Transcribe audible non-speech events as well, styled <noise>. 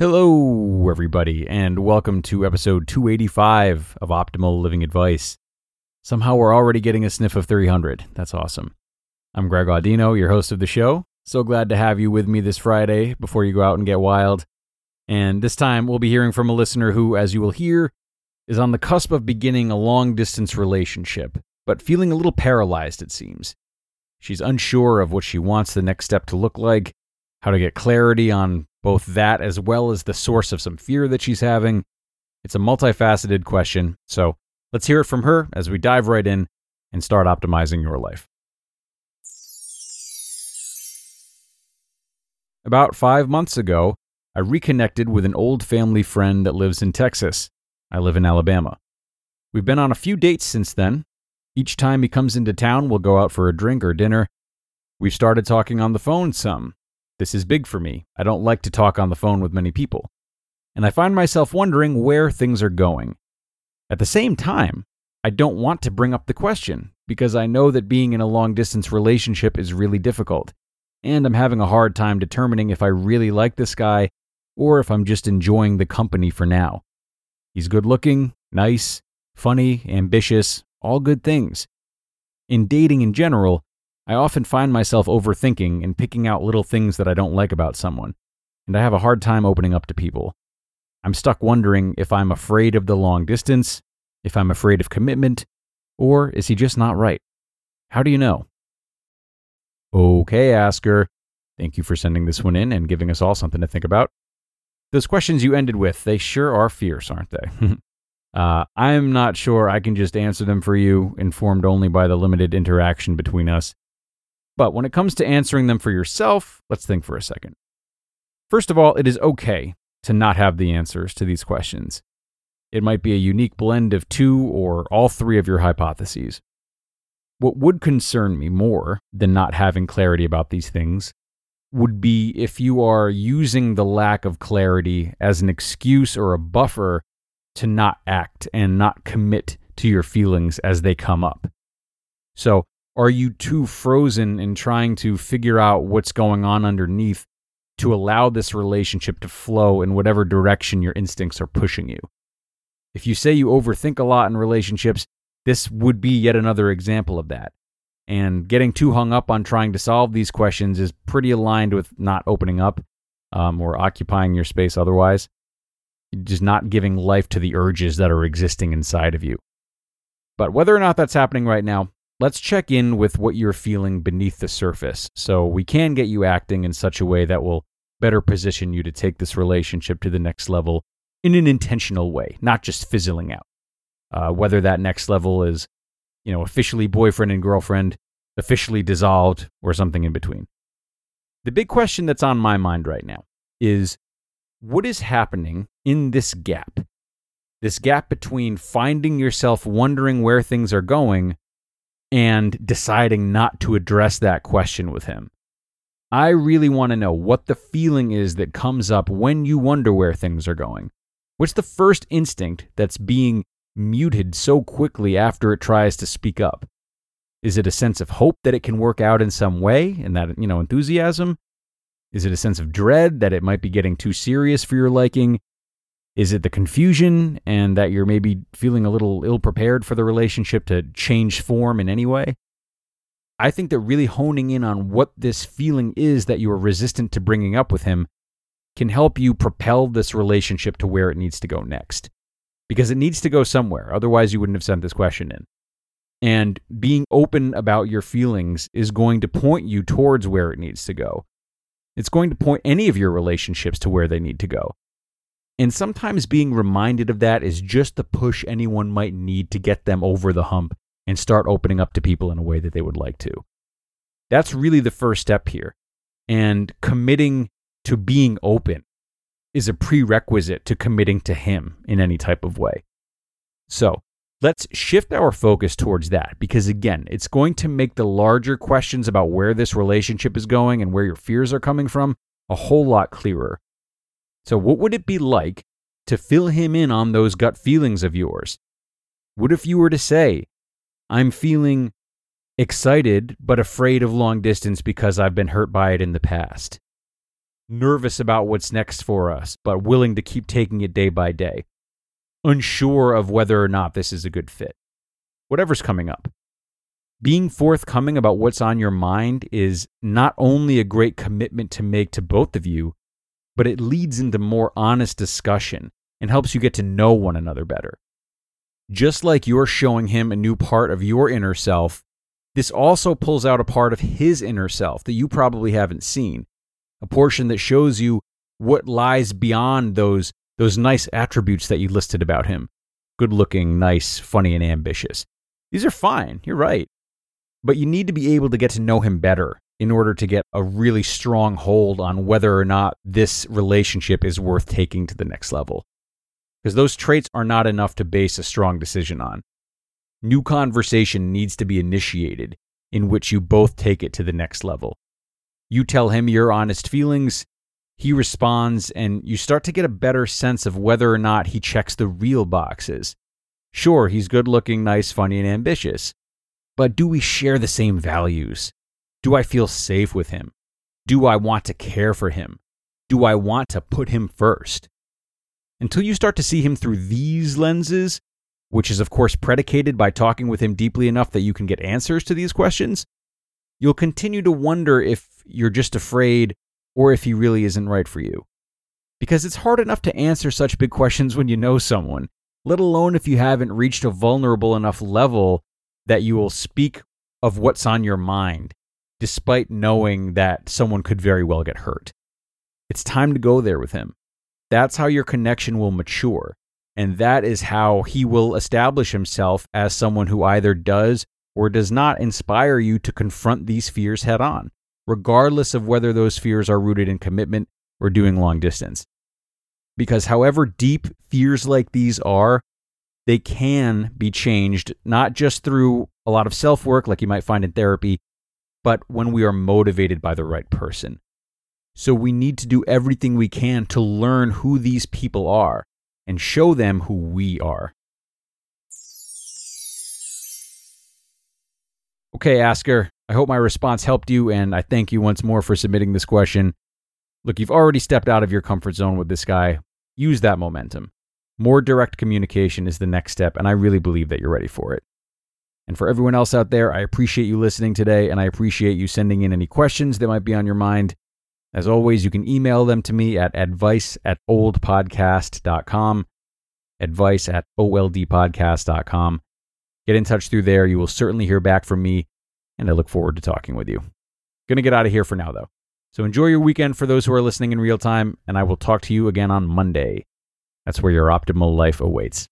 Hello, everybody, and welcome to episode 285 of Optimal Living Advice. Somehow we're already getting a sniff of 300. That's awesome. I'm Greg Audino, your host of the show. So glad to have you with me this Friday before you go out and get wild. And this time we'll be hearing from a listener who, as you will hear, is on the cusp of beginning a long distance relationship, but feeling a little paralyzed, it seems. She's unsure of what she wants the next step to look like, how to get clarity on both that as well as the source of some fear that she's having. It's a multifaceted question, so let's hear it from her as we dive right in and start optimizing your life. About five months ago, I reconnected with an old family friend that lives in Texas. I live in Alabama. We've been on a few dates since then. Each time he comes into town, we'll go out for a drink or dinner. We've started talking on the phone some, this is big for me. I don't like to talk on the phone with many people. And I find myself wondering where things are going. At the same time, I don't want to bring up the question because I know that being in a long distance relationship is really difficult. And I'm having a hard time determining if I really like this guy or if I'm just enjoying the company for now. He's good looking, nice, funny, ambitious, all good things. In dating in general, I often find myself overthinking and picking out little things that I don't like about someone, and I have a hard time opening up to people. I'm stuck wondering if I'm afraid of the long distance, if I'm afraid of commitment, or is he just not right? How do you know? Okay, Asker. Thank you for sending this one in and giving us all something to think about. Those questions you ended with, they sure are fierce, aren't they? <laughs> uh, I'm not sure I can just answer them for you, informed only by the limited interaction between us. But when it comes to answering them for yourself, let's think for a second. First of all, it is okay to not have the answers to these questions. It might be a unique blend of two or all three of your hypotheses. What would concern me more than not having clarity about these things would be if you are using the lack of clarity as an excuse or a buffer to not act and not commit to your feelings as they come up. So, are you too frozen in trying to figure out what's going on underneath to allow this relationship to flow in whatever direction your instincts are pushing you? If you say you overthink a lot in relationships, this would be yet another example of that. And getting too hung up on trying to solve these questions is pretty aligned with not opening up um, or occupying your space otherwise. Just not giving life to the urges that are existing inside of you. But whether or not that's happening right now, let's check in with what you're feeling beneath the surface so we can get you acting in such a way that will better position you to take this relationship to the next level in an intentional way, not just fizzling out. Uh, whether that next level is, you know, officially boyfriend and girlfriend, officially dissolved, or something in between. The big question that's on my mind right now is what is happening in this gap? This gap between finding yourself wondering where things are going and deciding not to address that question with him. I really want to know what the feeling is that comes up when you wonder where things are going. What's the first instinct that's being muted so quickly after it tries to speak up? Is it a sense of hope that it can work out in some way and that, you know, enthusiasm? Is it a sense of dread that it might be getting too serious for your liking? Is it the confusion and that you're maybe feeling a little ill prepared for the relationship to change form in any way? I think that really honing in on what this feeling is that you are resistant to bringing up with him can help you propel this relationship to where it needs to go next. Because it needs to go somewhere. Otherwise, you wouldn't have sent this question in. And being open about your feelings is going to point you towards where it needs to go. It's going to point any of your relationships to where they need to go. And sometimes being reminded of that is just the push anyone might need to get them over the hump and start opening up to people in a way that they would like to. That's really the first step here. And committing to being open is a prerequisite to committing to Him in any type of way. So let's shift our focus towards that because, again, it's going to make the larger questions about where this relationship is going and where your fears are coming from a whole lot clearer. So, what would it be like to fill him in on those gut feelings of yours? What if you were to say, I'm feeling excited but afraid of long distance because I've been hurt by it in the past? nervous about what's next for us, but willing to keep taking it day by day, unsure of whether or not this is a good fit. Whatever's coming up. Being forthcoming about what's on your mind is not only a great commitment to make to both of you, but it leads into more honest discussion and helps you get to know one another better. Just like you're showing him a new part of your inner self, this also pulls out a part of his inner self that you probably haven't seen, a portion that shows you what lies beyond those, those nice attributes that you listed about him good looking, nice, funny, and ambitious. These are fine, you're right. But you need to be able to get to know him better in order to get a really strong hold on whether or not this relationship is worth taking to the next level. Because those traits are not enough to base a strong decision on. New conversation needs to be initiated in which you both take it to the next level. You tell him your honest feelings, he responds, and you start to get a better sense of whether or not he checks the real boxes. Sure, he's good looking, nice, funny, and ambitious. But do we share the same values? Do I feel safe with him? Do I want to care for him? Do I want to put him first? Until you start to see him through these lenses, which is of course predicated by talking with him deeply enough that you can get answers to these questions, you'll continue to wonder if you're just afraid or if he really isn't right for you. Because it's hard enough to answer such big questions when you know someone, let alone if you haven't reached a vulnerable enough level that you will speak of what's on your mind, despite knowing that someone could very well get hurt. It's time to go there with him. That's how your connection will mature. And that is how he will establish himself as someone who either does or does not inspire you to confront these fears head on, regardless of whether those fears are rooted in commitment or doing long distance. Because however deep fears like these are, they can be changed not just through a lot of self work like you might find in therapy, but when we are motivated by the right person. So we need to do everything we can to learn who these people are and show them who we are. Okay, Asker, I hope my response helped you, and I thank you once more for submitting this question. Look, you've already stepped out of your comfort zone with this guy. Use that momentum. More direct communication is the next step, and I really believe that you're ready for it. And for everyone else out there, I appreciate you listening today, and I appreciate you sending in any questions that might be on your mind. As always, you can email them to me at advice at oldpodcast.com, advice at oldpodcast.com. Get in touch through there. You will certainly hear back from me, and I look forward to talking with you. Gonna get out of here for now, though. So enjoy your weekend for those who are listening in real time, and I will talk to you again on Monday. That's where your optimal life awaits.